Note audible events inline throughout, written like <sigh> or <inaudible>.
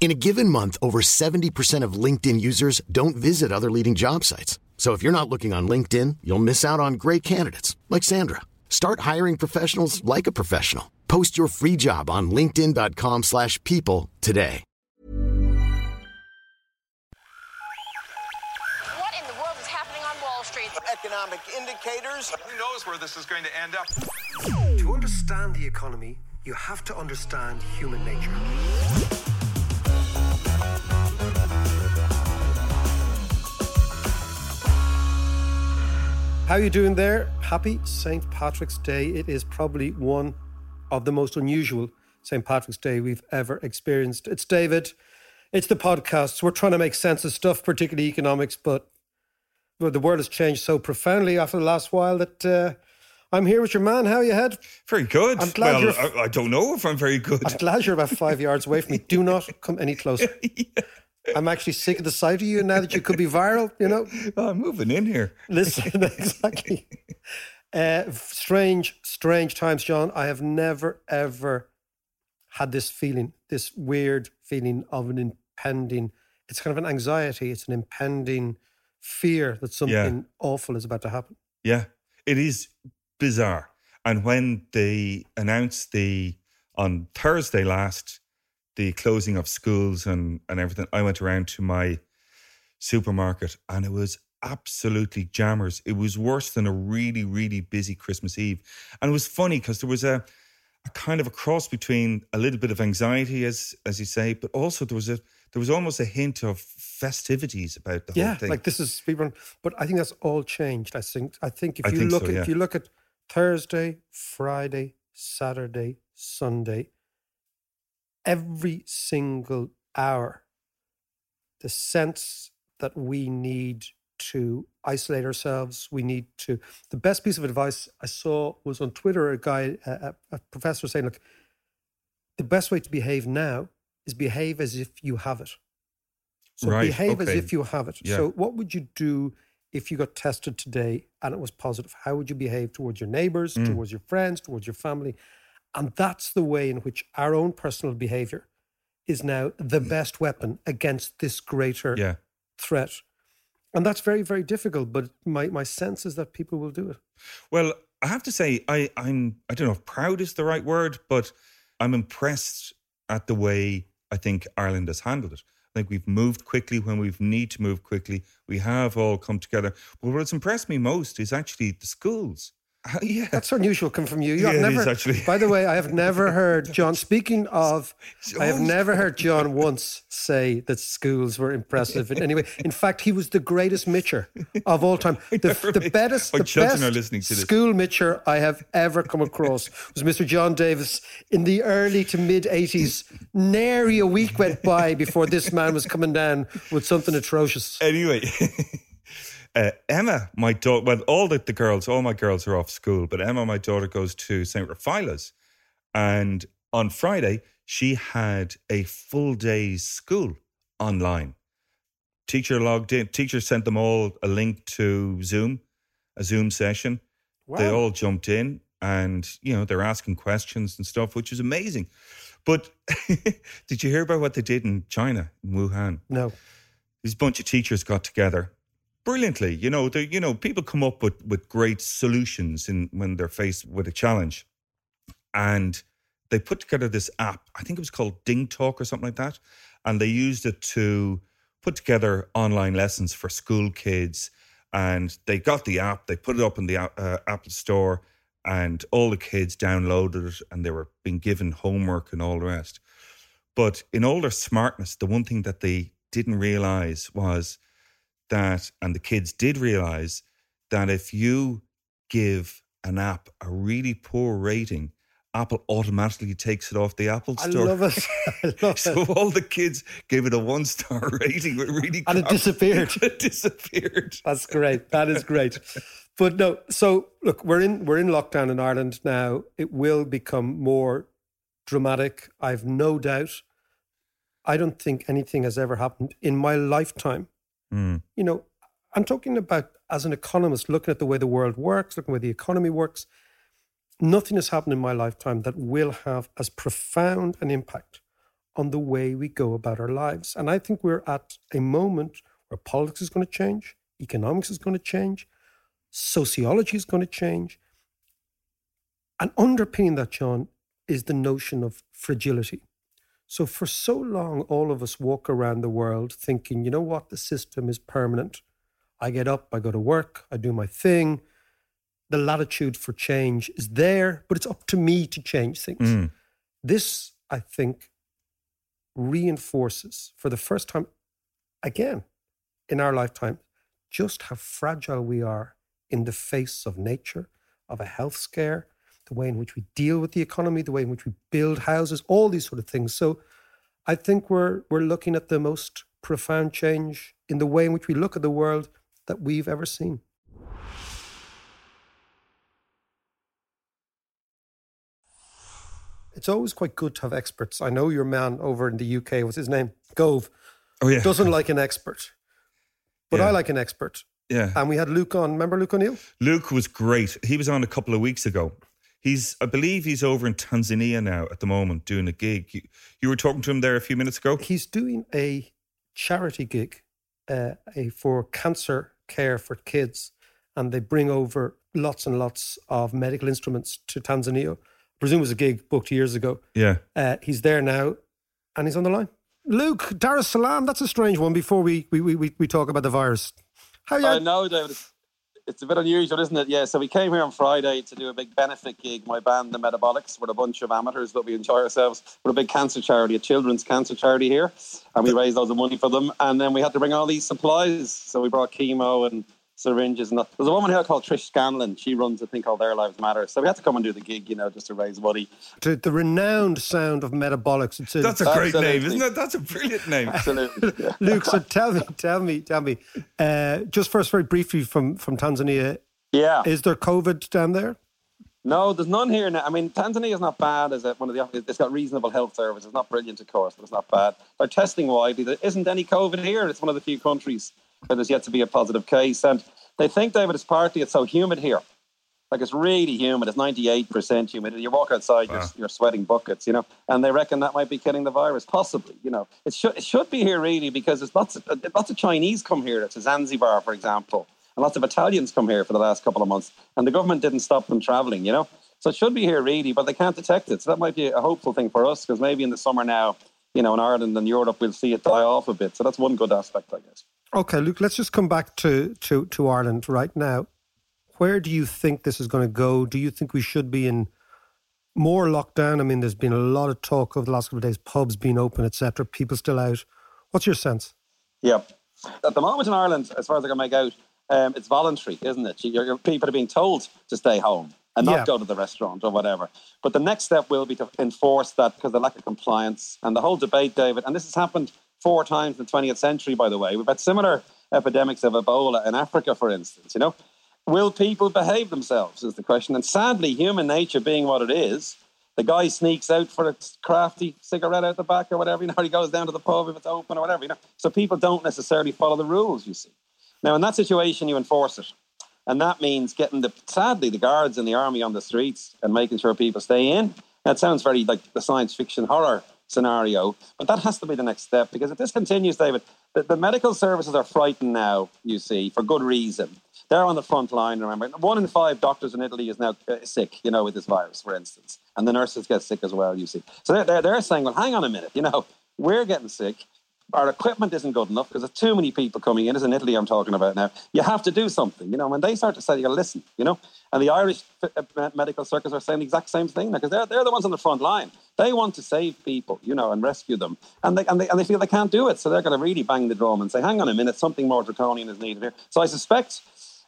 In a given month, over 70% of LinkedIn users don't visit other leading job sites. So if you're not looking on LinkedIn, you'll miss out on great candidates like Sandra. Start hiring professionals like a professional. Post your free job on linkedin.com/people slash people today. What in the world is happening on Wall Street? Economic indicators. Who knows where this is going to end up? To understand the economy, you have to understand human nature. How you doing there? Happy St. Patrick's Day. It is probably one of the most unusual St. Patrick's Day we've ever experienced. It's David. It's the podcasts. We're trying to make sense of stuff, particularly economics, but the world has changed so profoundly after the last while that uh, I'm here with your man. How you head? Very good. I'm glad well, you're- I, I don't know if I'm very good. I'm glad you're about five yards away from me. Do not come any closer. <laughs> I'm actually sick of the sight of you now that you could be viral, you know? <laughs> Oh, I'm moving in here. Listen, <laughs> exactly. Uh, strange, strange times, John. I have never, ever had this feeling, this weird feeling of an impending, it's kind of an anxiety, it's an impending fear that something awful is about to happen. Yeah, it is bizarre. And when they announced the on Thursday last the closing of schools and and everything, I went around to my supermarket and it was absolutely jammers. It was worse than a really really busy Christmas Eve, and it was funny because there was a a kind of a cross between a little bit of anxiety, as as you say, but also there was a there was almost a hint of festivities about the whole Yeah, thing. like this is people, but I think that's all changed. I think I think if I you think look so, at yeah. if you look at Thursday, Friday, Saturday, Sunday, every single hour, the sense that we need to isolate ourselves, we need to. The best piece of advice I saw was on Twitter. A guy, a, a- professor, saying, "Look, the best way to behave now is behave as if you have it." So Right, behave as if you have it. Yeah. So what would you do if you got tested today and it was positive? How would you behave towards your neighbors, Mm. towards your friends, towards your family? And that's the way in which our own personal behavior is now the best weapon against this greater Mm. yeah. threat. And that's very, very difficult. But my, my sense is that people will do it. Well, I have to say, I, I'm I don't know if proud is the right word, but I'm impressed at the way I think Ireland has handled it. I think we've moved quickly when we've need to move quickly. We have all come together. But what's impressed me most is actually the schools. <laughs> Yeah, That's unusual coming from you. You Yeah, it never, is actually. By the way, I have never <laughs> heard John. Speaking of, I have never heard John <laughs> once say that schools were impressive in any way. In fact, he was the greatest mitcher of all time. The, the best, the best are listening to this. school mitcher I have ever come across was Mr. John Davis in the early to mid '80s. Nary a week went by before this man was coming down with something atrocious. anyway, uh, Emma, my daughter, well, all the, the girls, all my girls are off school, but Emma, my daughter, goes to St. Raphaela's. And on Friday, she had a full day's school online. Teacher logged in, teacher sent them all a link to Zoom, a Zoom session. They all jumped in and, you know, they're asking questions and stuff, which is amazing. But <laughs> did you hear about what they did in China, in Wuhan? No, this bunch of teachers got together brilliantly. You know, you know, people come up with, with great solutions in when they're faced with a challenge, and they put together this app. I think it was called Ding Talk or something like that, and they used it to put together online lessons for school kids, and they got the app. They put it up in the uh, Apple Store, and all the kids downloaded it, and they were being given homework and all the rest. But in all their smartness, the one thing that they didn't realize was that, and the kids did realize that if you give an app a really poor rating, Apple automatically takes it off the Apple Store. I love it. <laughs> <laughs> I love so it. all the kids gave it a one star <laughs> rating. It really And it disappeared. it disappeared. That's great. That is great. But no, so look, we're in we're in lockdown in Ireland now. It will become more dramatic. I've no doubt. I don't think anything has ever happened in my lifetime. Mm. You know, I'm talking about as an economist, looking at the way the world works, looking at the way the economy works. Nothing has happened in my lifetime that will have as profound an impact on the way we go about our lives. And I think we're at a moment where politics is going to change, economics is going to change, sociology is going to change. And underpinning that, John, is the notion of fragility. So for so long, all of us walk around the world thinking, you know what, the system is permanent. I get up, I go to work, I do my thing. The latitude for change is there, but it's up to me to change things. Mm. This, I think, reinforces for the first time again in our lifetime just how fragile we are in the face of nature, of a health scare, the way in which we deal with the economy, the way in which we build houses, all these sort of things. So I think we're we're looking at the most profound change in the way in which we look at the world that we've ever seen. It's always quite good to have experts. I know your man over in the UK, what's his name? Gove, Oh yeah, doesn't like an expert. But Yeah. I like an expert. yeah. And we had Luke on. Remember Luke O'Neill? Luke was great. He was on a couple of weeks ago. He's, I believe, he's over in Tanzania now at the moment doing a gig. You, you were talking to him there a few minutes ago. He's doing a charity gig uh, a, for cancer care for kids. And they bring over lots and lots of medical instruments to Tanzania. I presume it was a gig booked years ago. Yeah, Uh, he's there now and he's on the line. Luke, Dar es Salaam, that's a strange one before we, we, we, we talk about the virus. How I you? know, David. It's, a bit unusual, isn't it? Yeah. So we came here on Friday to do a big benefit gig. My band, the Metabollix, we're a bunch of amateurs, but we enjoy ourselves. We're a big cancer charity, a children's cancer charity here, and we raised loads of money for them. And then we had to bring all these supplies. So we brought chemo and syringes and that. There's a woman here called Trish Scanlon. She runs a thing called Their Lives Matter. So we had to come and do the gig, you know, just to raise money. To the renowned sound of Metabollix. It's a, that's a great name, isn't it? That's a brilliant name. Absolutely. Yeah. <laughs> <laughs> Luke, so tell me, tell me, tell me. Uh, just first, very briefly from from Tanzania, yeah. is there COVID down there? No, there's none here now. I mean, Tanzania is not bad as a, one of the. It's got reasonable health services. It's not brilliant, of course, but it's not bad. They're testing widely. There isn't any COVID here. It's one of the few countries where there's yet to be a positive case, and they think, David, it's partly it's so humid here. Like it's really humid. It's 98% humidity. You walk outside, you're, you're sweating buckets, you know, and they reckon that might be killing the virus, possibly. You know, it should it should be here really because there's lots of lots of Chinese come here to Zanzibar, for example, and lots of Italians come here for the last couple of months, and the government didn't stop them traveling, you know. So it should be here really, but they can't detect it. So that might be a hopeful thing for us because maybe in the summer now, you know, in Ireland and Europe, we'll see it die off a bit. So that's one good aspect, I guess. Okay, Luke, let's just come back to, to, to Ireland right now. Where do you think this is going to go? Do you think we should be in more lockdown? I mean, there's been a lot of talk over the last couple of days, pubs being open, etc. People still out. What's your sense? Yeah. At the moment in Ireland, as far as I can make out, um, it's voluntary, isn't it? Your, people are being told to stay home and not Yeah. go to the restaurant or whatever. But the next step will be to enforce that because of the lack of compliance and the whole debate, David. And this has happened four times in the 20th century, by the way. We've had similar epidemics of Ebola in Africa, for instance. You know, will people behave themselves? Is the question. And sadly, human nature being what it is, the guy sneaks out for a crafty cigarette out the back or whatever. You know, <laughs> he goes down to the pub if it's open or whatever. You know, so people don't necessarily follow the rules. You see. Now, in that situation, you enforce it. And that means getting the, sadly, the guards and the army on the streets and making sure people stay in. That sounds very like the science fiction horror scenario, but that has to be the next step because if this continues, David, the, the medical services are frightened now, you see, for good reason. They're on the front line, remember. One in five doctors in Italy is now uh, sick, you know, with this virus, for instance. And the nurses get sick as well, you see. So they're, they're, they're saying, well, hang on a minute, you know, we're getting sick our equipment isn't good enough because there's too many people coming in. It's in Italy, I'm talking about now. You have to do something. You know, when they start to say, you listen. You know, and the Irish uh, medical circus are saying the exact same thing because they're they're the ones on the front line. They want to save people, you know, and rescue them, and they and they, and they feel they can't do it, so they're going to really bang the drum and say, hang on a minute, something more draconian is needed here. So I suspect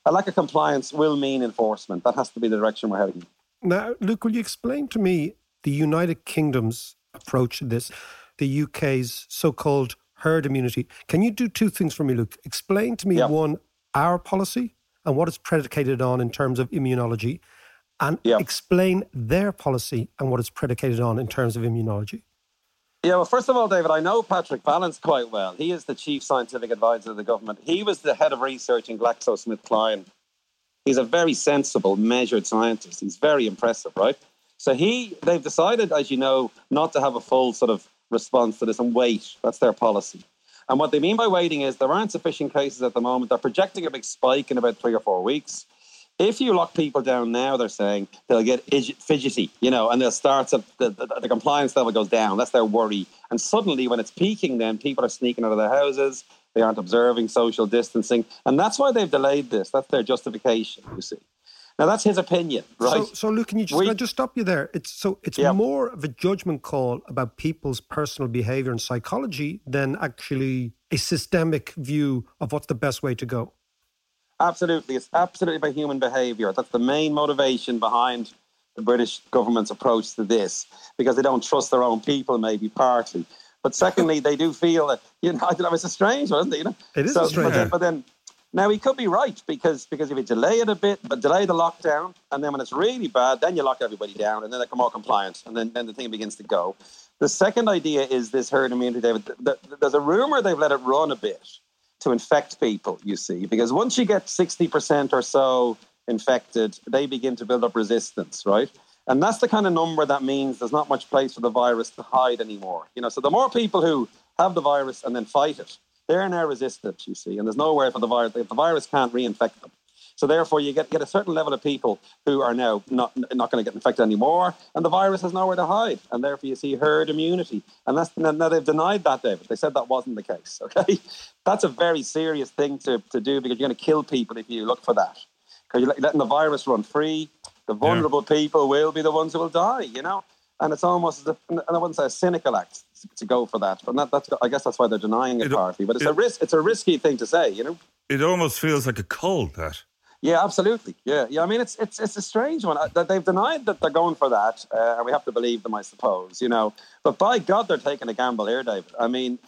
a lack of compliance will mean enforcement. That has to be the direction we're heading. Now, Luke, will you explain to me the United Kingdom's approach to this, the UK's so called herd immunity? Can you do two things for me, Luke? Explain to me, yep. one, our policy and what it's predicated on in terms of immunology, and yep. explain their policy and what it's predicated on in terms of immunology. Yeah, well, first of all, David, I know Patrick Vallance quite well. He is the chief scientific advisor of the government. He was the head of research in GlaxoSmithKline He's a very sensible, measured scientist. He's very impressive, right? So he, they've decided, as you know, not to have a full sort of response to this and wait. That's their policy. And what they mean by waiting is there aren't sufficient cases at the moment. They're projecting a big spike in about three or four weeks. If you lock people down now, they're saying they'll get fidgety, you know, and they'll start to, the, the, the compliance level goes down. That's their worry. And suddenly, when it's peaking, then people are sneaking out of their houses. They aren't observing social distancing. And that's why they've delayed this. That's their justification, you see. Now that's his opinion, right? So, so Luke, can you just, we, can just stop you there? It's so it's yeah. more of a judgment call about people's personal behavior and psychology than actually a systemic view of what's the best way to go. Absolutely, it's absolutely about human behavior. That's the main motivation behind the British government's approach to this, because they don't trust their own people, maybe partly. But secondly, they do feel that you know <laughs> I. It's a strange one, isn't it? You know, it is so, strange. But then, but then now he could be right because because if you delay it a bit, but delay the lockdown, and then when it's really bad, then you lock everybody down, and then they come more compliant, and then, then the thing begins to go. The second idea is this herd immunity, David. There's a rumor they've let it run a bit to infect people. You see, because once you get sixty percent or so infected, they begin to build up resistance, right? And that's the kind of number that means there's not much place for the virus to hide anymore. You know, so the more people who have the virus and then fight it, they're now resistant, you see, and there's nowhere for the virus. The virus can't reinfect them. So therefore, you get, get a certain level of people who are now not not going to get infected anymore, and the virus has nowhere to hide, and therefore you see herd immunity. And that's now they've denied that, David. They said that wasn't the case. <laughs> Okay, that's a very serious thing to, to do because you're going to kill people if you look for that. Because you're letting the virus run free, the vulnerable yeah. people will be the ones who will die, you know? And it's almost, a, and I wouldn't say a cynical act to go for that, but not, that's, I guess that's why they're denying it, it partly. But it's it, a risk. It's a risky thing to say, you know. It almost feels like a cult. That. Yeah, absolutely. Yeah, yeah. I mean, it's it's it's a strange one. That they've denied that they're going for that, uh, and we have to believe them, I suppose. You know, but by God, they're taking a gamble here, David. I mean,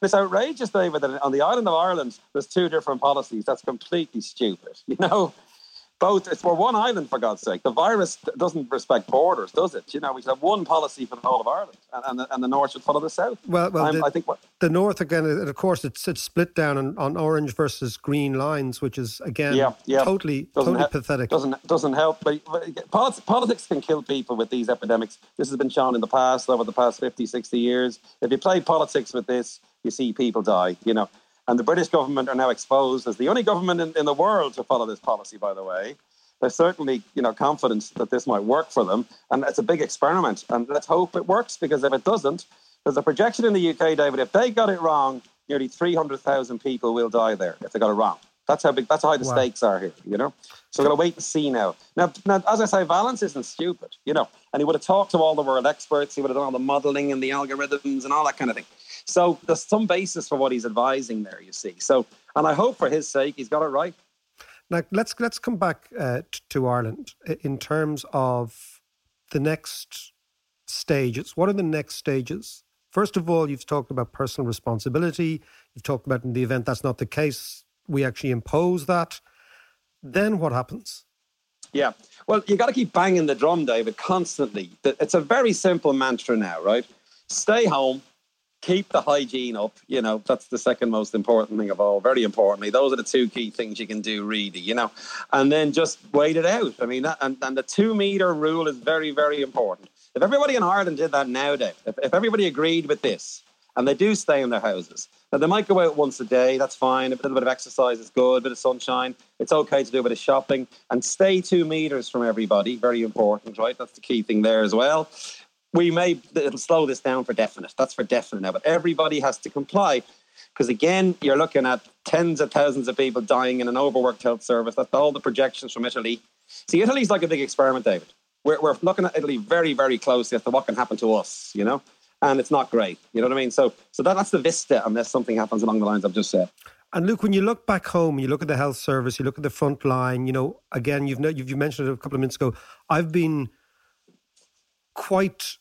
it's outrageous, David, that on the island of Ireland, there's two different policies. That's completely stupid. <laughs> You know, both it's we're one island for God's sake. The virus doesn't respect borders, does it? You know, we should have one policy for the whole of Ireland, and, and, the, and the north should follow the south. Well, well, the, I think what, the north again, of course, it's, it's split down on, on orange versus green lines, which is again yeah, yeah. totally doesn't totally pathetic. Doesn't doesn't help. But, but politics can kill people with these epidemics. This has been shown in the past over the past 50, 60 years. If you play politics with this, you see people die. You know. And the British government are now exposed as the only government in, in the world to follow this policy, by the way. They're certainly, you know, confident that this might work for them. And it's a big experiment. And let's hope it works because if it doesn't, there's a projection in the UK, David, if they got it wrong, nearly 300,000 people will die there if they got it wrong. That's how big, that's how high the wow. stakes are here, you know? So we're going to wait and see now. now. Now, as I say, Vallance isn't stupid, you know, and he would have talked to all the world experts. He would have done all the modeling and the algorithms and all that kind of thing. So there's some basis for what he's advising there, you see. So, and I hope for his sake, he's got it right. Now let's let's come back uh, to Ireland in terms of the next stages. What are the next stages? First of all, you've talked about personal responsibility. You've talked about in the event that's not the case, we actually impose that. Then what happens? Yeah. Well, you got to keep banging the drum, David, constantly. It's a very simple mantra now, right? Stay home, keep the hygiene up. You know, that's the second most important thing of all. Very importantly, those are the two key things you can do, really. You know, and then just wait it out. I mean, that, and, and the two meter rule is very, very important. If everybody in Ireland did that nowadays, if, if everybody agreed with this, and they do stay in their houses. Now, they might go out once a day, that's fine. A little bit of exercise is good, a bit of sunshine. It's okay to do a bit of shopping and stay two meters from everybody. Very important, right? That's the key thing there as well we may it'll slow this down for definite. That's for definite now. But everybody has to comply. Because again, you're looking at tens of thousands of people dying in an overworked health service. That's all the projections from Italy. See, Italy's like a big experiment, David. We're, we're looking at Italy very, very closely as to what can happen to us, you know? And it's not great. You know what I mean? So, so that, that's the vista unless something happens along the lines I've just said. And look, when you look back home, you look at the health service, you look at the front line. You know, again, you've you've you mentioned it a couple of minutes ago. I've been quite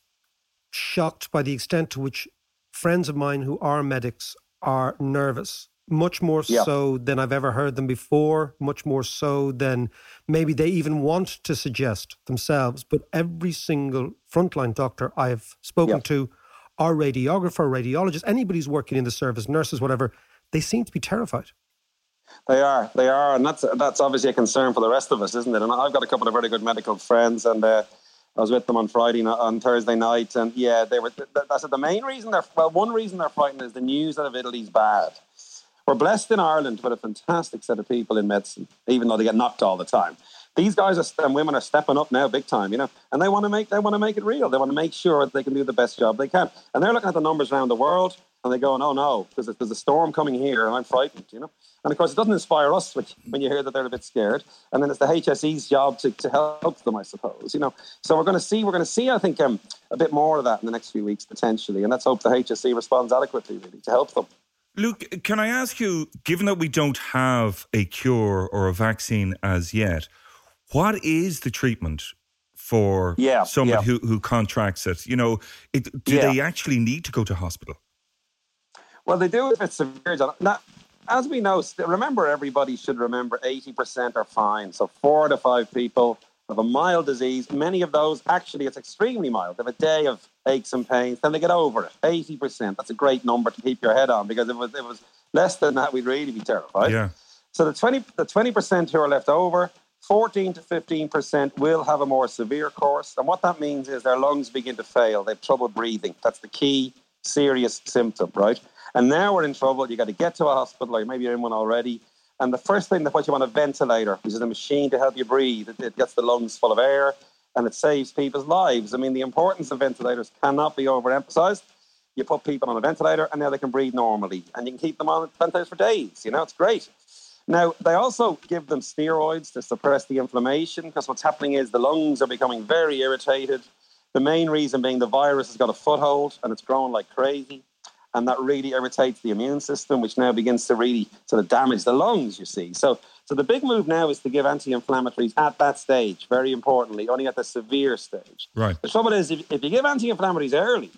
shocked by the extent to which friends of mine who are medics are nervous. Much more yeah. so than I've ever heard them before. Much more so than maybe they even want to suggest themselves. But every single frontline doctor I have spoken yeah. to, our radiographer, radiologist, anybody who's working in the service, nurses, whatever, they seem to be terrified. They are, they are, and that's that's obviously a concern for the rest of us, isn't it? And I've got a couple of very good medical friends, and uh, I was with them on Friday, on Thursday night, and yeah, they were. That's the main reason they're well. One reason they're frightened is the news out of Italy's bad. We're blessed in Ireland with a fantastic set of people in medicine, even though they get knocked all the time. These guys are, and women are stepping up now, big time, you know, and they want to make they want to make it real. They want to make sure that they can do the best job they can, and they're looking at the numbers around the world and they go, "Oh no, because there's a storm coming here, and I'm frightened," you know. And of course, it doesn't inspire us when you hear that they're a bit scared. And then it's the HSE's job to, to help them, I suppose. You know, so we're going to see, we're going to see, I think, um, a bit more of that in the next few weeks potentially. And let's hope the HSE responds adequately, really, to help them. Luke, can I ask you, given that we don't have a cure or a vaccine as yet, what is the treatment for yeah, someone yeah. Who, who contracts it? You know, it, do yeah. they actually need to go to hospital? Well, they do if it's severe. Not, as we know, remember everybody should remember 80% are fine. So four to five people have a mild disease. Many of those, actually, it's extremely mild. They have a day of aches and pains, then they get over it. 80%. That's a great number to keep your head on because if it was, if it was less than that, we'd really be terrified. Yeah. So the 20, the 20% who are left over, 14 to 15% will have a more severe course. And what that means is their lungs begin to fail. They have trouble breathing. That's the key serious symptom, right? And now we're in trouble. You got to get to a hospital, or maybe you're in one already. And the first thing that what you want a ventilator, which is a machine to help you breathe. It, it gets the lungs full of air and it saves people's lives. I mean, the importance of ventilators cannot be overemphasized. You put people on a ventilator and now they can breathe normally, and you can keep them on ventilators for days. You know, it's great. Now, they also give them steroids to suppress the inflammation because what's happening is the lungs are becoming very irritated. The main reason being the virus has got a foothold and it's growing like crazy and that really irritates the immune system, which now begins to really sort of damage the lungs. You see, so so the big move now is to give anti-inflammatories at that stage. Very importantly, only at the severe stage. Right. The trouble is, if, if you give anti-inflammatories early,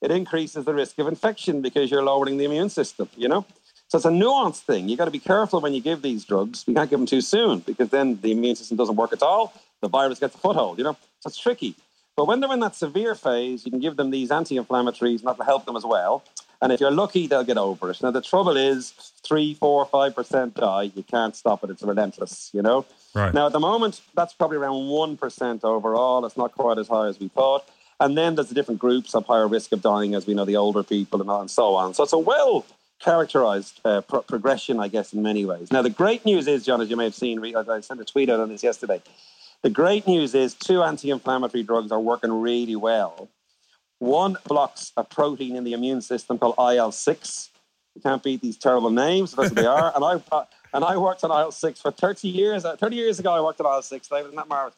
it increases the risk of infection because you're lowering the immune system. You know. So it's a nuanced thing. You've got to be careful when you give these drugs. You can't give them too soon because then the immune system doesn't work at all. The virus gets a foothold. You know, so it's tricky. But when they're in that severe phase, you can give them these anti-inflammatories, and that'll help them as well. And if you're lucky, they'll get over it. Now, the trouble is three, four, five percent die. You can't stop it. It's relentless, you know? Right. Now, at the moment, that's probably around 1% overall. It's not quite as high as we thought. And then there's the different groups of higher risk of dying, as we know, the older people and, and so on. So it's a well characterized uh, pro- progression, I guess, in many ways. Now, the great news is, John, as you may have seen, I sent a tweet out on this yesterday. The great news is two anti inflammatory drugs are working really well. One blocks a protein in the immune system called IL six. You can't beat these terrible names. That's what they are. and I and I worked on IL six for thirty years. Uh, thirty years ago, I worked on IL six. Isn't that marvelous?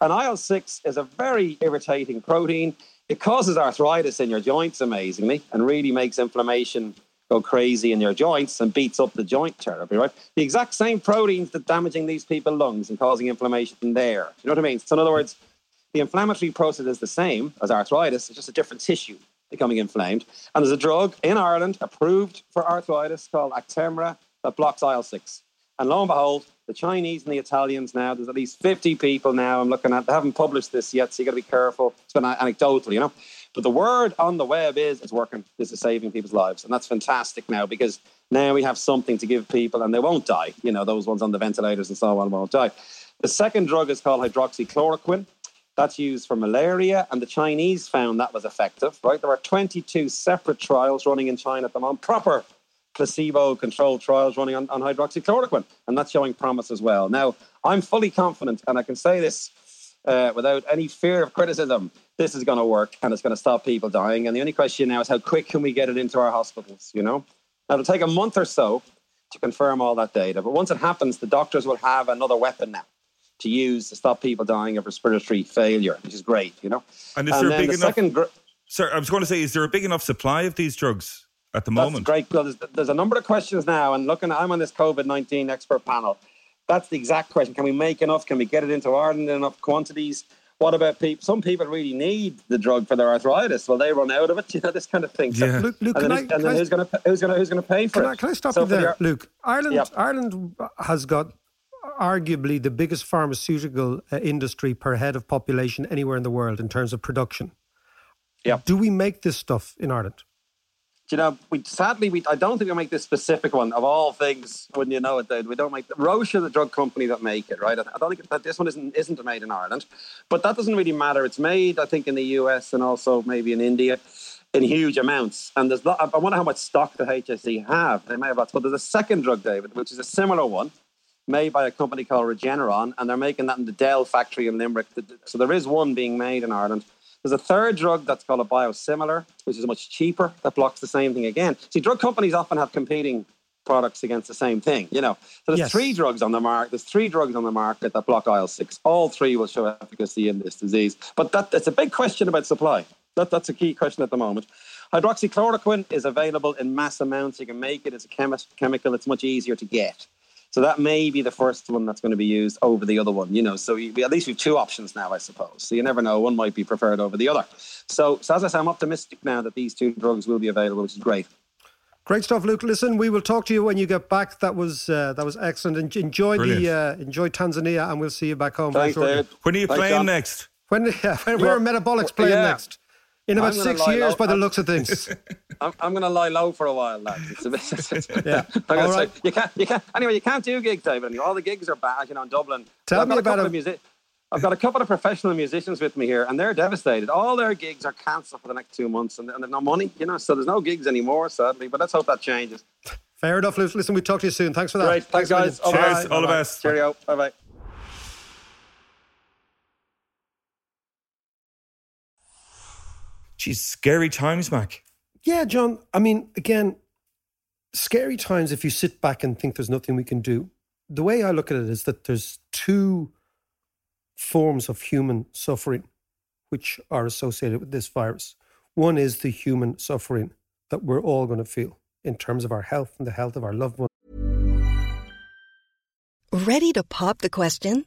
And IL six is a very irritating protein. It causes arthritis in your joints, amazingly, and really makes inflammation go crazy in your joints and beats up the joint terribly, right? The exact same proteins that damaging these people's lungs and causing inflammation there. You know what I mean? So in other words, the inflammatory process is the same as arthritis, it's just a different tissue becoming inflamed. And there's a drug in Ireland approved for arthritis called Actemra that blocks IL 6. And lo and behold, the Chinese and the Italians now, there's at least 50 people now I'm looking at, they haven't published this yet, so you got to be careful. It's been anecdotal, you know. But the word on the web is it's working. This is saving people's lives. And that's fantastic now because now we have something to give people and they won't die. You know, those ones on the ventilators and so on won't die. The second drug is called hydroxychloroquine. That's used for malaria, and the Chinese found that was effective, right? There are 22 separate trials running in China at the moment, proper placebo controlled trials running on, on hydroxychloroquine, and that's showing promise as well. Now, I'm fully confident, and I can say this uh, without any fear of criticism this is going to work and it's going to stop people dying. And the only question now is how quick can we get it into our hospitals, you know? Now, it'll take a month or so to confirm all that data. But once it happens, the doctors will have another weapon now to use to stop people dying of respiratory failure, which is great, you know. And is there a then big the enough- second gr- Sir, I was going to say, is there a big enough supply of these drugs at the That's moment? great. Well, there's, there's a number of questions now, and looking, I'm on this COVID 19 expert panel. That's the exact question. Can we make enough? Can we get it into Ireland in enough quantities? What about people? Some people really need the drug for their arthritis. Well, they run out of it. <laughs> You know this kind of thing. So- Yeah. Luke, Luke and then, I, who's- and then who's going to who's going to who's going to pay for Can it? I, can I stop So you there, the- Luke? Ireland, Yep. Ireland has got arguably the biggest pharmaceutical uh, industry per head of population anywhere in the world in terms of production. Yep. Do we make this stuff in Ireland? Do you know, we sadly we I don't think we make this specific one of all things. Wouldn't you know it, Dave? We don't make Roche are the drug company that make it, right? I don't think that this one isn't isn't made in Ireland, but that doesn't really matter. It's made, I think, in the US and also maybe in India in huge amounts. And there's not, I wonder how much stock the HSE have. They may have lots, but there's a second drug, David, which is a similar one. Made by a company called Regeneron, and they're making that in the Dell factory in Limerick. So there is one being made in Ireland. There's a third drug that's called a biosimilar, which is much cheaper, that blocks the same thing again. See, drug companies often have competing products against the same thing, you know. So there's Yes. three drugs on the market. There's three drugs on the market that block IL six. All three will show efficacy in this disease. But that it's a big question about supply. That, that's a key question at the moment. Hydroxychloroquine is available in mass amounts. You can make it as a chemi- chemical. It's much easier to get. So that may be the first one that's going to be used over the other one, you know. So you, at least we've two options now, I suppose. So you never know; one might be preferred over the other. So, so as I say, I'm optimistic now that these two drugs will be available, which is great. Great stuff, Luke. Listen, we will talk to you when you get back. That was uh, that was excellent. En- enjoy the uh, enjoy Tanzania, and we'll see you back home very Thanks, shortly. David. when are you Thanks, playing John. next? When, <laughs> yeah, when where are Metabollix playing yeah. next? In about six years, low. by the I'm- looks of things. <laughs> I'm, I'm going to lie low for a while, lads. It's a bit, <laughs> <laughs> Yeah. I'm gonna say, you can't, you can't. Anyway, you can't do gigs, David. All the gigs are back, you know, in Dublin. Tell I've me got a about couple it. of music. I've got a couple of professional musicians with me here, and they're devastated. All their gigs are cancelled for the next two months, and, and they've no money, you know. So there's no gigs anymore, sadly. But let's hope that changes. Fair enough, Luke. Listen, we'll talk to you soon. Thanks for that. Great, thanks, guys. All the Cheers. best. All the Bye-bye. best. Cheerio. Bye bye. Geez, scary times, Mac. Yeah, John. I mean, again, scary times if you sit back and think there's nothing we can do. The way I look at it is that there's two forms of human suffering which are associated with this virus. One is the human suffering that we're all going to feel in terms of our health and the health of our loved ones. Ready to pop the question?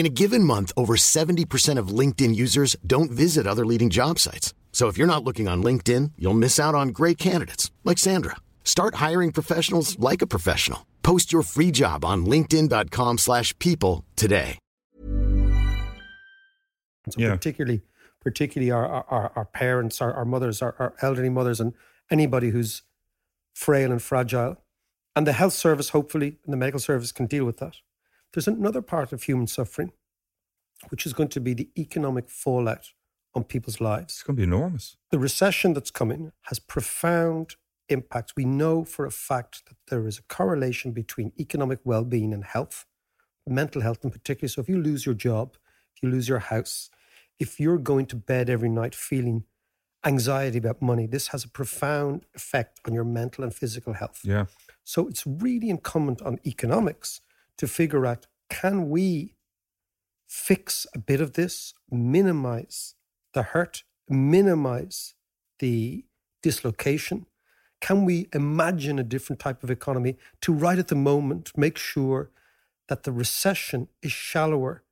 In a given month, over 70% of LinkedIn users don't visit other leading job sites. So if you're not looking on LinkedIn, you'll miss out on great candidates like Sandra. Start hiring professionals like a professional. Post your free job on linkedin.com/people slash people today. So Yeah. particularly, particularly our our, our parents, our, our mothers, our, our elderly mothers, and anybody who's frail and fragile. And the health service, hopefully, and the medical service can deal with that. There's another part of human suffering, which is going to be the economic fallout on people's lives. It's going to be enormous. The recession that's coming has profound impacts. We know for a fact that there is a correlation between economic well being and health, mental health in particular. So if you lose your job, if you lose your house, if you're going to bed every night feeling anxiety about money, this has a profound effect on your mental and physical health. Yeah. So it's really incumbent on economics to figure out can we fix a bit of this, minimize the hurt, minimize the dislocation? Can we imagine a different type of economy to, right at the moment, make sure that the recession is shallower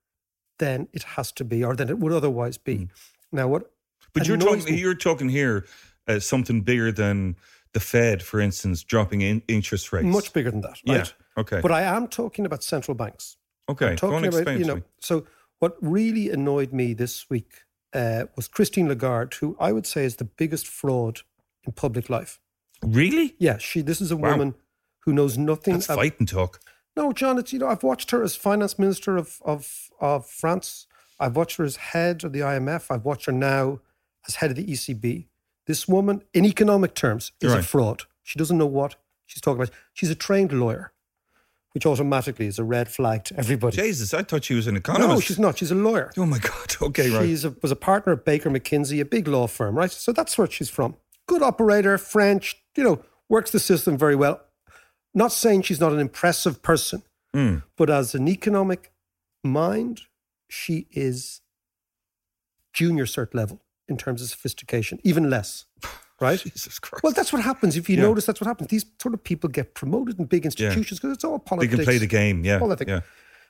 than it has to be or than it would otherwise be? Now, what But you're talking me- you're talking here uh, something bigger than the Fed, for instance, dropping in interest rates. much bigger than that, Yeah. Right? Okay. But I am talking about central banks. okay. I'm talking about, you know, so what really annoyed me this week uh, was Christine Lagarde, who I would say is the biggest fraud in public life. Really? Yeah, she. This is a Wow. woman who knows nothing. That's ab- fighting talk. No, John. It's you know I've watched her as finance minister of of of France. I've watched her as head of the IMF. I've watched her now as head of the ECB. This woman, in economic terms, is a fraud. She doesn't know what she's talking about. She's a trained lawyer, which automatically is a red flag to everybody. Jesus, I thought she was an economist. No, she's not. She's a lawyer. Oh my God. <laughs> Okay, right. She's a, was a partner at Baker McKenzie, a big law firm, right? So that's where she's from. Good operator, French, you know, works the system very well. Not saying she's not an impressive person, Mm. but as an economic mind, she is junior cert level in terms of sophistication, even less, <laughs> right? Jesus Christ. Well, that's what happens. If you Yeah. notice, that's what happens. These sort of people get promoted in big institutions because it's all politics. they can play the game. Yeah. Politics. Yeah.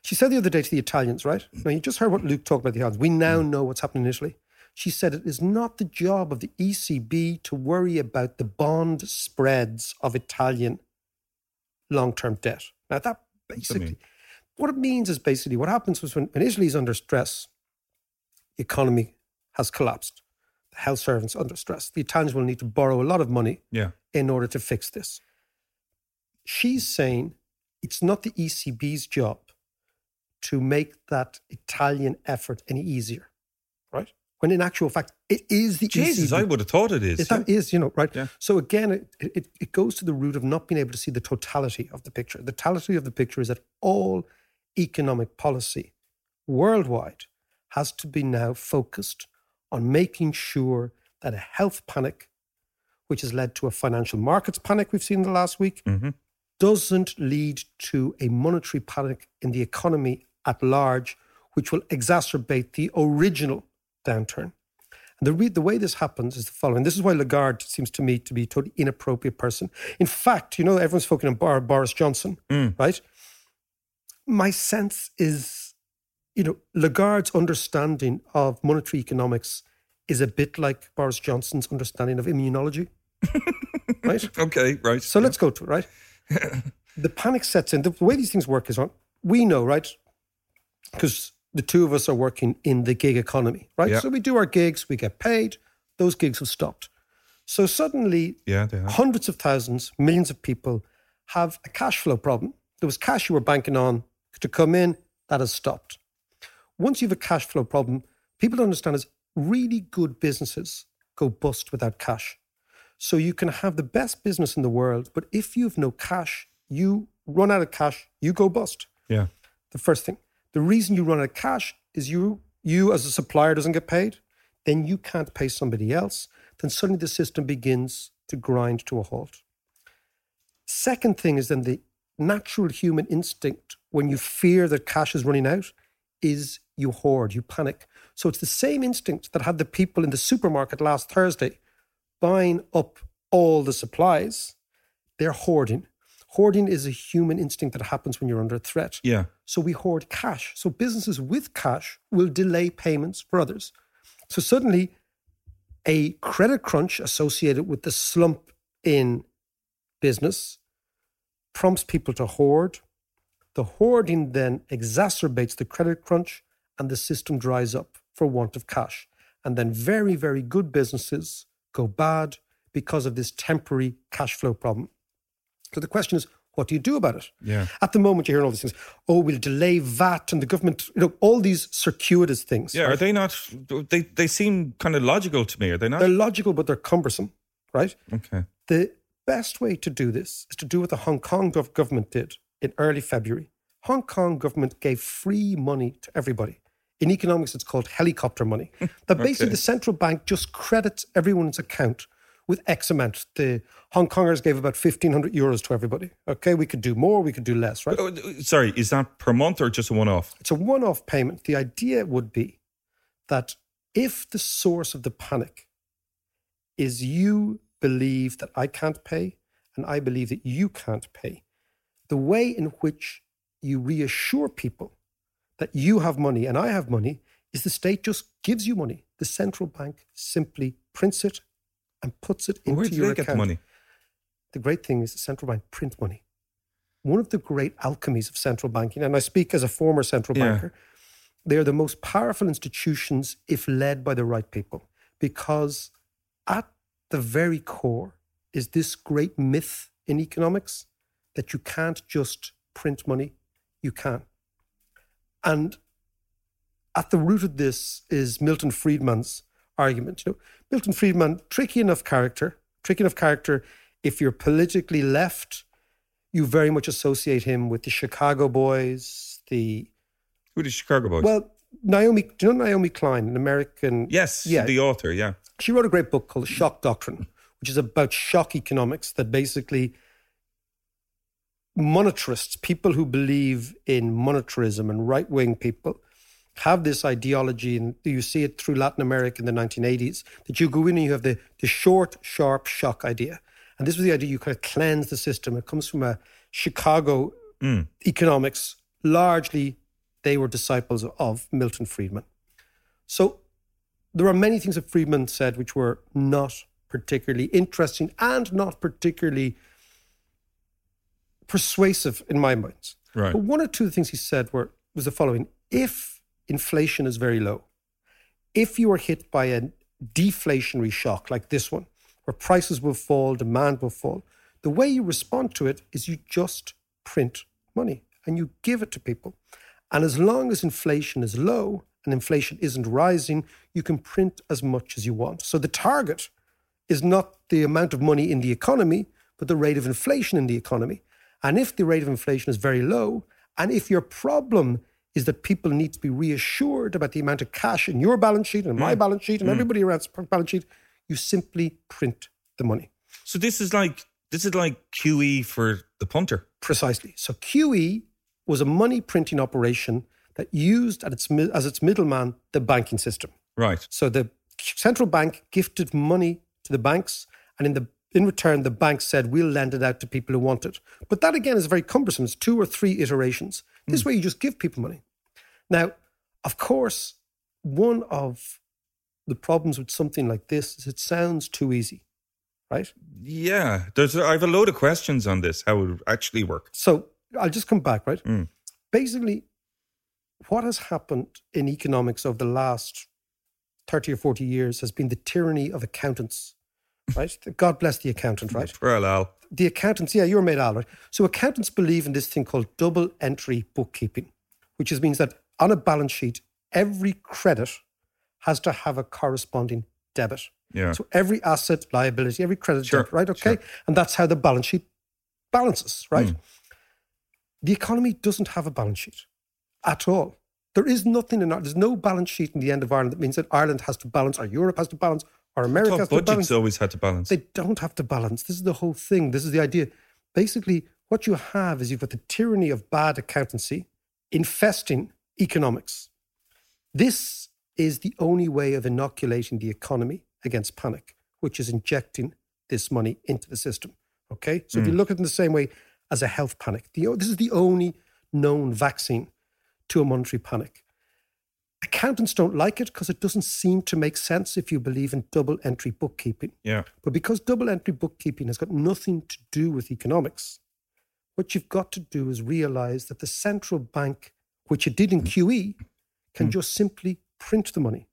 She said the other day to the Italians, right? Now, you just heard what Luke talked about the Italians. We now mm. know what's happening in Italy. She said it is not the job of the ECB to worry about the bond spreads of Italian long term debt. Now, that basically, what it means is basically what happens was when, when Italy is under stress, the economy has collapsed. Health servants under stress. The Italians will need to borrow a lot of money Yeah. in order to fix this. She's saying it's not the ECB's job to make that Italian effort any easier, right? When in actual fact, it is the Jesus, ECB. I would have thought it is. It- that is, you know, right? Yeah. So again, it, it, it goes to the root of not being able to see the totality of the picture. The totality of the picture is that all economic policy worldwide has to be now focused on making sure that a health panic, which has led to a financial markets panic we've seen in the last week, Mhm. doesn't lead to a monetary panic in the economy at large, which will exacerbate the original downturn. And the, re- the way this happens is the following. This is why Lagarde seems to me to be a totally inappropriate person. In fact, you know, everyone's focusing on Bar- Boris Johnson, right? My sense is, you know, Lagarde's understanding of monetary economics is a bit like Boris Johnson's understanding of immunology, <laughs> right? Okay, right. So let's go to it, right? <laughs> the panic sets in. The way these things work is, right? We know, right? Because the two of us are working in the gig economy, right? Yeah. So we do our gigs, we get paid. Those gigs have stopped. So suddenly, Yeah, hundreds of thousands, millions of people have a cash flow problem. There was cash you were banking on to come in, that has stopped. Once you have a cash flow problem, people don't understand is really good businesses go bust without cash. So you can have the best business in the world, but if you have no cash, you run out of cash, you go bust. Yeah. The first thing. The reason you run out of cash is you you as a supplier doesn't get paid, then you can't pay somebody else, then suddenly the system begins to grind to a halt. Second thing is then the natural human instinct when you fear that cash is running out is you hoard, you panic. So it's the same instinct that had the people in the supermarket last Thursday buying up all the supplies. They're hoarding. Hoarding is a human instinct that happens when you're under threat. Yeah. So we hoard cash. So businesses with cash will delay payments for others. So suddenly, a credit crunch associated with the slump in business prompts people to hoard. The hoarding then exacerbates the credit crunch and the system dries up for want of cash. And then very, very good businesses go bad because of this temporary cash flow problem. So the question is, what do you do about it? Yeah. At the moment, you're hearing all these things. Oh, we'll delay VAT and the government, you know, all these circuitous things. Yeah. Are they not? They they seem kind of logical to me. Are they not? They're logical, but they're cumbersome, right? okay. The best way to do this is to do what the Hong Kong government did in early February. Hong Kong government gave free money to everybody. In economics, it's called helicopter money. <laughs> That basically Okay. the central bank just credits everyone's account with X amount. The Hong Kongers gave about 1,500 euros to everybody. Okay, we could do more, we could do less, right? Oh, Sorry, is that per month or just a one off? It's a one off payment. The idea would be that if the source of the panic is you believe that I can't pay and I believe that you can't pay, the way in which you reassure people that you have money and I have money is the state just gives you money. The central bank simply prints it and puts it into Where do your they account. get the money? The great thing is the central bank print money. One of the great alchemies of central banking, and I speak as a former central Yeah. banker, they are the most powerful institutions if led by the right people. Because at the very core is this great myth in economics that you can't just print money, you can. And at the root of this is Milton Friedman's argument. You know, Milton Friedman, tricky enough character, tricky enough character. If you're politically left, you very much associate him with the Chicago Boys, the Who the Chicago Boys? well, Naomi. Do you know Naomi Klein, an American? yes, yeah. the author, yeah. She wrote a great book called Shock Doctrine, which is about shock economics that basically monetarists, people who believe in monetarism and right wing people, have this ideology, and you see it through Latin America in the 1980s, that you go in and you have the, the short, sharp shock idea. And this was the idea you kind of cleanse the system. It comes from a Chicago mm. economics. Largely, they were disciples of Milton Friedman. So there are many things that Friedman said which were not particularly interesting and not particularly persuasive in my mind. Right. But one or two of the things he said were was the following: if inflation is very low, if you are hit by a deflationary shock like this one, where prices will fall, demand will fall, the way you respond to it is you just print money and you give it to people. And as long as inflation is low and inflation isn't rising, you can print as much as you want. So the target is not the amount of money in the economy, but the rate of inflation in the economy. And if the rate of inflation is very low, and if your problem is that people need to be reassured about the amount of cash in your balance sheet and my mm. balance sheet and mm. everybody around's balance sheet, you simply print the money. So this is like this is like QE for the punter. Precisely. So QE was a money printing operation that used at its, as its middleman the banking system. Right. So the central bank gifted money to the banks, and in the in return, the bank said we'll lend it out to people who want it. But that again is very cumbersome. It's two or three iterations. This hmm. way, you just give people money. Now, of course, one of the problems with something like this is it sounds too easy, right? Yeah. There's I have a load of questions on this, how it would actually work. So I'll just come back, right? Hmm. Basically, what has happened in economics over the last 30 or 40 years has been the tyranny of accountants, right? God bless the accountant, right? Well, Al. The accountants, yeah, you're made Al, right? So accountants believe in this thing called double entry bookkeeping, which is, means that on a balance sheet, every credit has to have a corresponding debit. Yeah. So every asset, liability, every credit, Sure, debit, right? Okay. sure. And that's how the balance sheet balances, right? Hmm. The economy doesn't have a balance sheet at all. There is nothing in Ireland. There's no balance sheet in the end of Ireland that means that Ireland has to balance, or Europe has to balance, or America Thought has to budgets balance. always had to balance. They don't have to balance. This is the whole thing. This is the idea. Basically, what you have is you've got the tyranny of bad accountancy infesting economics. This is the only way of inoculating the economy against panic, which is injecting this money into the system. Okay? So if you hmm. look at it in the same way as a health panic, the, this is the only known vaccine to a monetary panic. Accountants don't like it because it doesn't seem to make sense if you believe in double entry bookkeeping. yeah. But because double entry bookkeeping has got nothing to do with economics, what you've got to do is realize that the central bank, which it did in QE, can hmm. just simply print the money.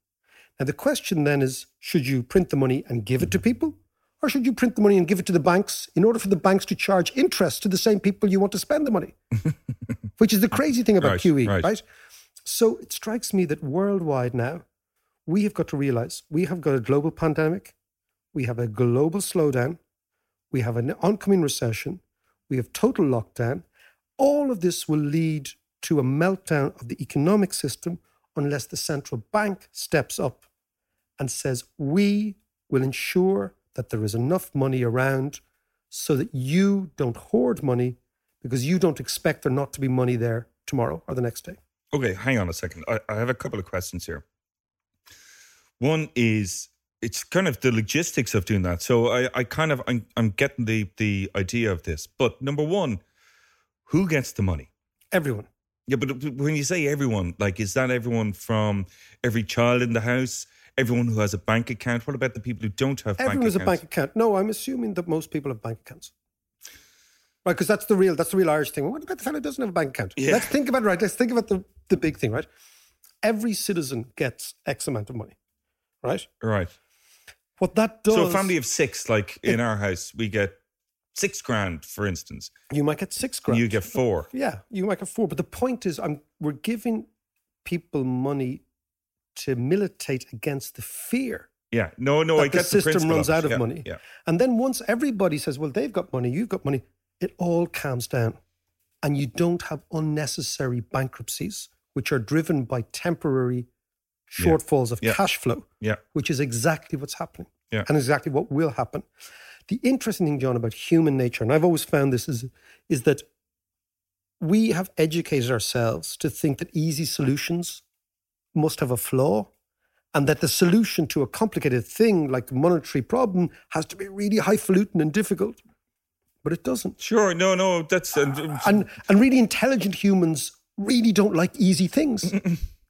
Now, the question then is should you print the money and give it to people? Or should you print the money and give it to the banks in order for the banks to charge interest to the same people you want to spend the money? <laughs> Which is the crazy thing about Right, QE, right. right? So it strikes me that worldwide now, we have got to realize we have got a global pandemic, we have a global slowdown, we have an oncoming recession, we have total lockdown. All of this will lead to a meltdown of the economic system unless the central bank steps up and says, we will ensure that there is enough money around so that you don't hoard money because you don't expect there not to be money there tomorrow or the next day. Okay, hang on a second. I, I have a couple of questions here. One is it's kind of the logistics of doing that. So I, I kind of I'm, I'm getting the the idea of this. But number one, who gets the money? Everyone. Yeah, but when you say everyone, like is that everyone from every child in the house, everyone who has a bank account? What about the people who don't have Everyone bank has a bank account. No, I'm assuming that most people have bank accounts. Right, because that's the real that's the real Irish thing. Well, what about the fellow who doesn't have a bank account? Yeah. Let's think about it, right. Let's think about the, the big thing, right? Every citizen gets X amount of money. Right? Right. What that does So a family of six, like in our house, we get six grand, for instance. you might get six grand. you get four. Yeah, you might get four. But the point is, I'm we're giving people money to militate against the fear Yeah. No, no, I the get the system runs of out of Yeah, money. Yeah. And then once everybody says, well, they've got money, you've got money, it all calms down. And you don't have unnecessary bankruptcies, which are driven by temporary Yeah. shortfalls of Yeah. cash flow, Yeah. which is exactly what's happening Yeah. and exactly what will happen. The interesting thing, John, about human nature, and I've always found this, is, is that we have educated ourselves to think that easy solutions must have a flaw and that the solution to a complicated thing like the monetary problem has to be really highfalutin and difficult. But it doesn't. Sure. No, no, that's and, uh, And, and really intelligent humans really don't like easy things.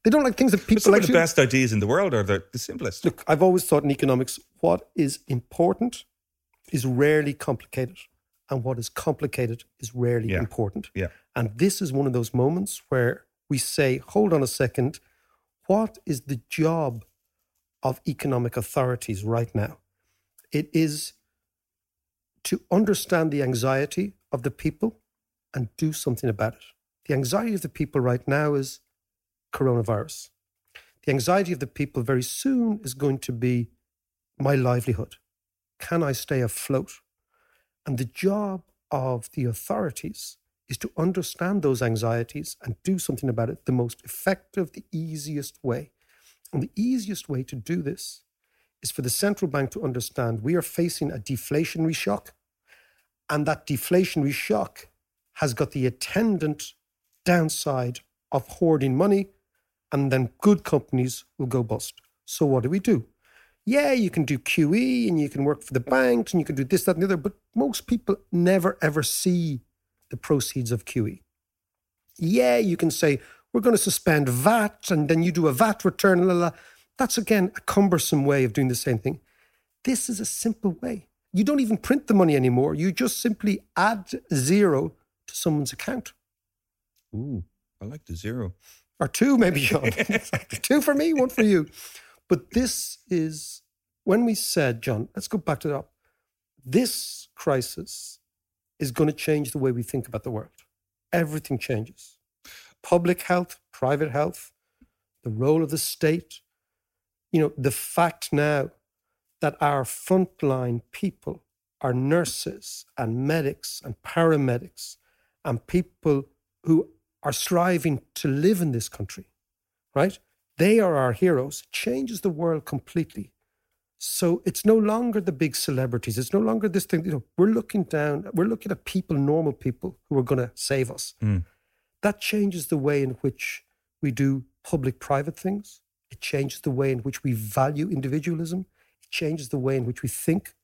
they don't like things that people some like. of the best ideas in the world are the, the simplest. Look, I've always thought in economics, what is important is rarely complicated, and what is complicated is rarely Yeah. important. Yeah. And this is one of those moments where we say, hold on a second, what is the job of economic authorities right now? It is to understand the anxiety of the people and do something about it. The anxiety of the people right now is coronavirus. The anxiety of the people very soon is going to be my livelihood. Can I stay afloat? And the job of the authorities is to understand those anxieties and do something about it the most effective, the easiest way. And the easiest way to do this is for the central bank to understand we are facing a deflationary shock. And that deflationary shock has got the attendant downside of hoarding money, and then good companies will go bust. So, what do we do? Yeah, you can do QE and you can work for the banks and you can do this, that, and the other, but most people never ever see the proceeds of QE. Yeah, you can say, we're going to suspend VAT and then you do a VAT return, la, la. That's again a cumbersome way of doing the same thing. This is a simple way. You don't even print the money anymore. You just simply add zero to someone's account. Ooh, I like the zero. Or two, maybe, John. <laughs> two for me, one for you. But this is when we said, John, let's go back to that. This crisis is going to change the way we think about the world. Everything changes. Public health, private health, the role of the state. You know, the fact now that our frontline people are nurses and medics and paramedics and people who are striving to live in this country, right? They are our heroes, It changes the world completely. So it's no longer the big celebrities. It's no longer this thing. You know, we're looking down. We're looking at people, normal people, who are going to save us. Mm. That changes the way in which we do public-private things. It changes the way in which we value individualism. Changes the way in which we think.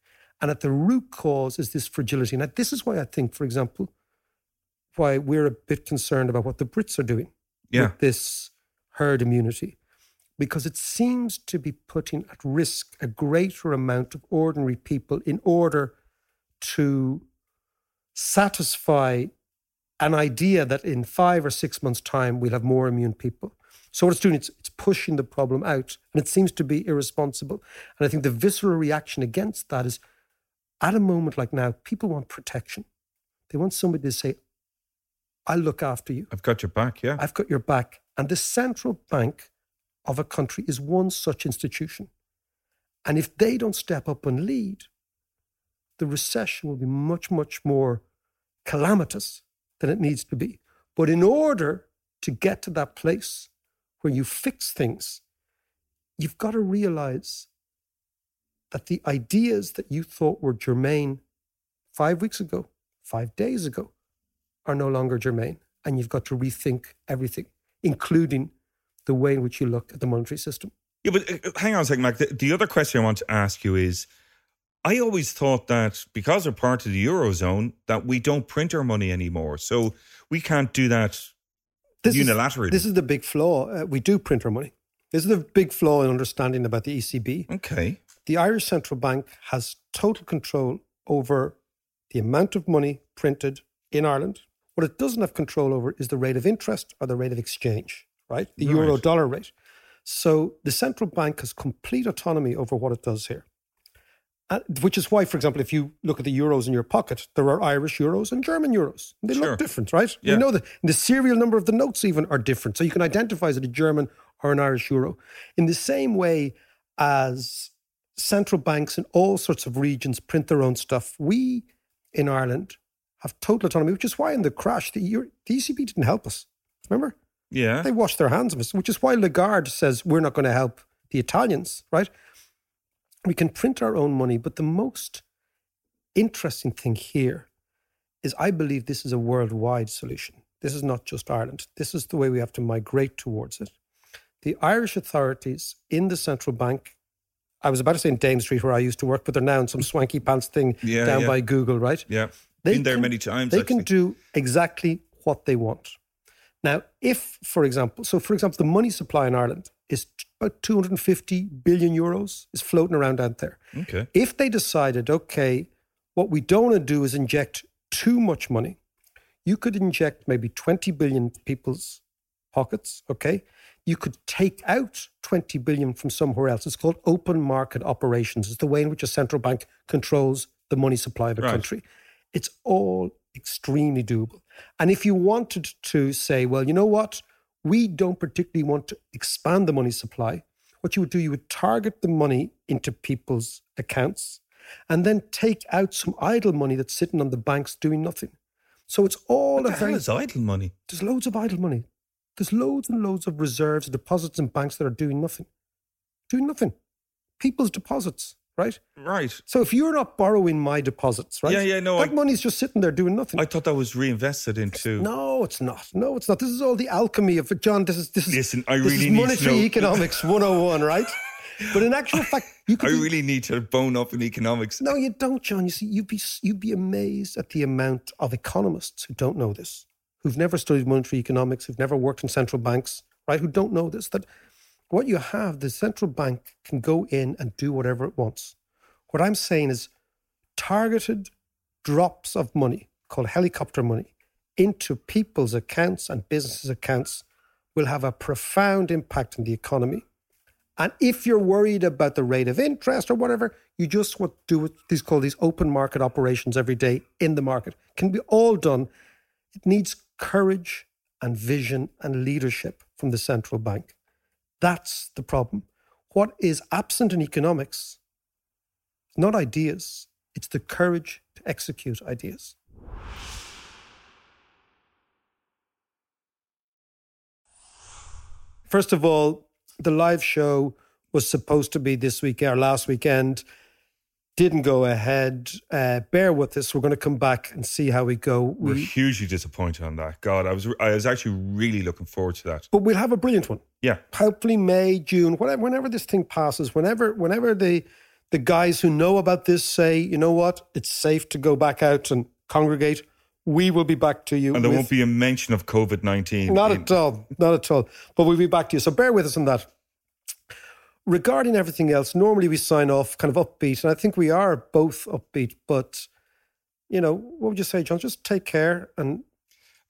And at the root cause is this fragility. Now, this is why I think, for example, why we're a bit concerned about what the Brits are doing Yeah. with this herd immunity, because it seems to be putting at risk a greater amount of ordinary people in order to satisfy an idea that in five or six months' time we'll have more immune people. So what it's doing, it's, it's pushing the problem out, and it seems to be irresponsible. And I think the visceral reaction against that is, at a moment like now, people want protection. They want somebody to say, "I'll look after you. I've got your back. Yeah. I've got your back." And the central bank of a country is one such institution. And if they don't step up and lead, the recession will be much, much more calamitous than it needs to be. But in order to get to that place where you fix things, you've got to realize that the ideas that you thought were germane five weeks ago, five days ago, are no longer germane. And you've got to rethink everything, including the way in which you look at the monetary system. Yeah, but uh, hang on a second, Mac. The, the other question I want to ask you is I always thought that because we're part of the Eurozone, that we don't print our money anymore. So we can't do that This unilaterally. Is, this is the big flaw. Uh, we do print our money. This is the big flaw in understanding about the ECB. okay. The Irish Central Bank has total control over the amount of money printed in Ireland. What it doesn't have control over is the rate of interest or the rate of exchange, right? The Right. euro dollar rate. So the central bank has complete autonomy over what it does here. Uh, which is why, for example, if you look at the euros in your pocket, there are Irish euros and German euros. They Sure. look different, right? Yeah. You know that the serial number of the notes even are different. So you can identify as it a German or an Irish euro. In the same way as central banks in all sorts of regions print their own stuff, we in Ireland have total autonomy, which is why in the crash, the, Euro- the ECB didn't help us. Remember? Yeah. They washed their hands of us, which is why Lagarde says we're not going to help the Italians, right? We can print our own money, but the most interesting thing here is I believe this is a worldwide solution. This is not just Ireland. This is the way we have to migrate towards it. The Irish authorities in the central bank, I was about to say in Dame Street where I used to work, but they're now in some swanky pants thing Yeah, down yeah. by Google, right? Yeah. They Been there can- many times. They actually. can do exactly what they want. Now, if, for example, so for example, the money supply in Ireland is about 250 billion euros, is floating around out there. Okay. If they decided, okay, what we don't want to do is inject too much money, you could inject maybe 20 billion people's pockets, okay? You could take out 20 billion from somewhere else. It's called open market operations. It's the way in which a central bank controls the money supply of a Right. country. It's all extremely doable. And if you wanted to say, well, you know what? We don't particularly want to expand the money supply. What you would do, you would target the money into people's accounts and then take out some idle money that's sitting on the banks doing nothing. So it's all What the a hell is idle money? there's loads of idle money. There's loads and loads of reserves, deposits in banks that are doing nothing. Doing nothing. People's deposits, right? Right. So if you're not borrowing my deposits, right? Yeah, yeah, no, That I- money's just sitting there doing nothing. I thought that was reinvested into. no, it's not. No, it's not. This is all the alchemy of. John, this is this is Listen, I really need to monetary economics <laughs> 101, right? But in actual fact, you I could be- really need to bone up in economics. No, you don't, John. You see, you'd be you'd be amazed at the amount of economists who don't know this, who've never studied monetary economics, who've never worked in central banks, right? Who don't know this. That what you have, the central bank can go in and do whatever it wants. What I'm saying is targeted drops of money called helicopter money into people's accounts and businesses' accounts will have a profound impact on the economy. And if you're worried about the rate of interest or whatever, you just what do what these called these open market operations every day in the market. Can be all done. It needs courage and vision and leadership from the central bank. That's the problem. What is absent in economics, not ideas, it's the courage to execute ideas. First of all, the live show was supposed to be this week or last weekend. Didn't go ahead. Uh, bear with us. We're going to come back and see how we go. We're We, hugely disappointed on that. God, I was I was actually really looking forward to that. but we'll have a brilliant one. Yeah. Hopefully May, June, whatever. Whenever this thing passes, whenever whenever the the guys who know about this say, you know what, it's safe to go back out and congregate. We will be back to you. And there with- won't be a mention of COVID nineteen. Not at all. Not at all. But we'll be back to you. So bear with us on that. Regarding everything else, normally we sign off kind of upbeat, and I think we are both upbeat. But you know, what would you say, John? Just take care and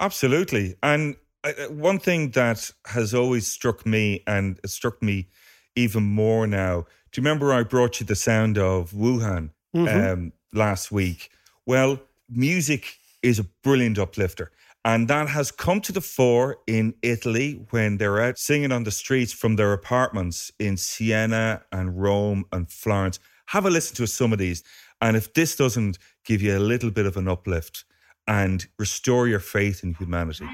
Absolutely. And uh, uh, one thing that has always struck me, and it struck me even more now. Do you remember I brought you the sound of Wuhan um, last week? Well, music is a brilliant uplifter. And that has come to the fore in Italy when they're out singing on the streets from their apartments in Siena and Rome and Florence. Have a listen to some of these. And if this doesn't give you a little bit of an uplift and restore your faith in humanity,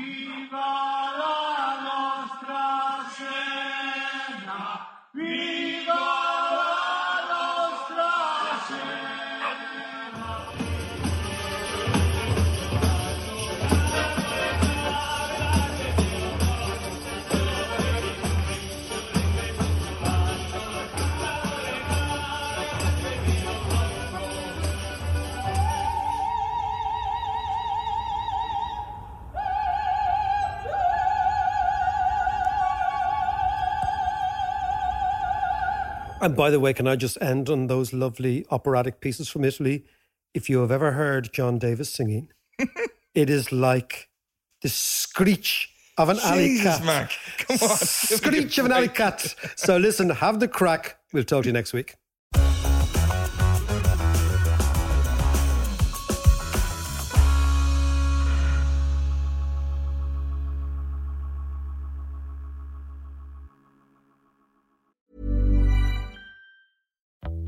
And by the way, can I just end on those lovely operatic pieces from Italy? If you have ever heard John Davis singing, <laughs> it is like the screech of an alley cat. Mark. Come on. give me a Screech of an alley <laughs> cat. So listen, have the crack. We'll talk to you next week.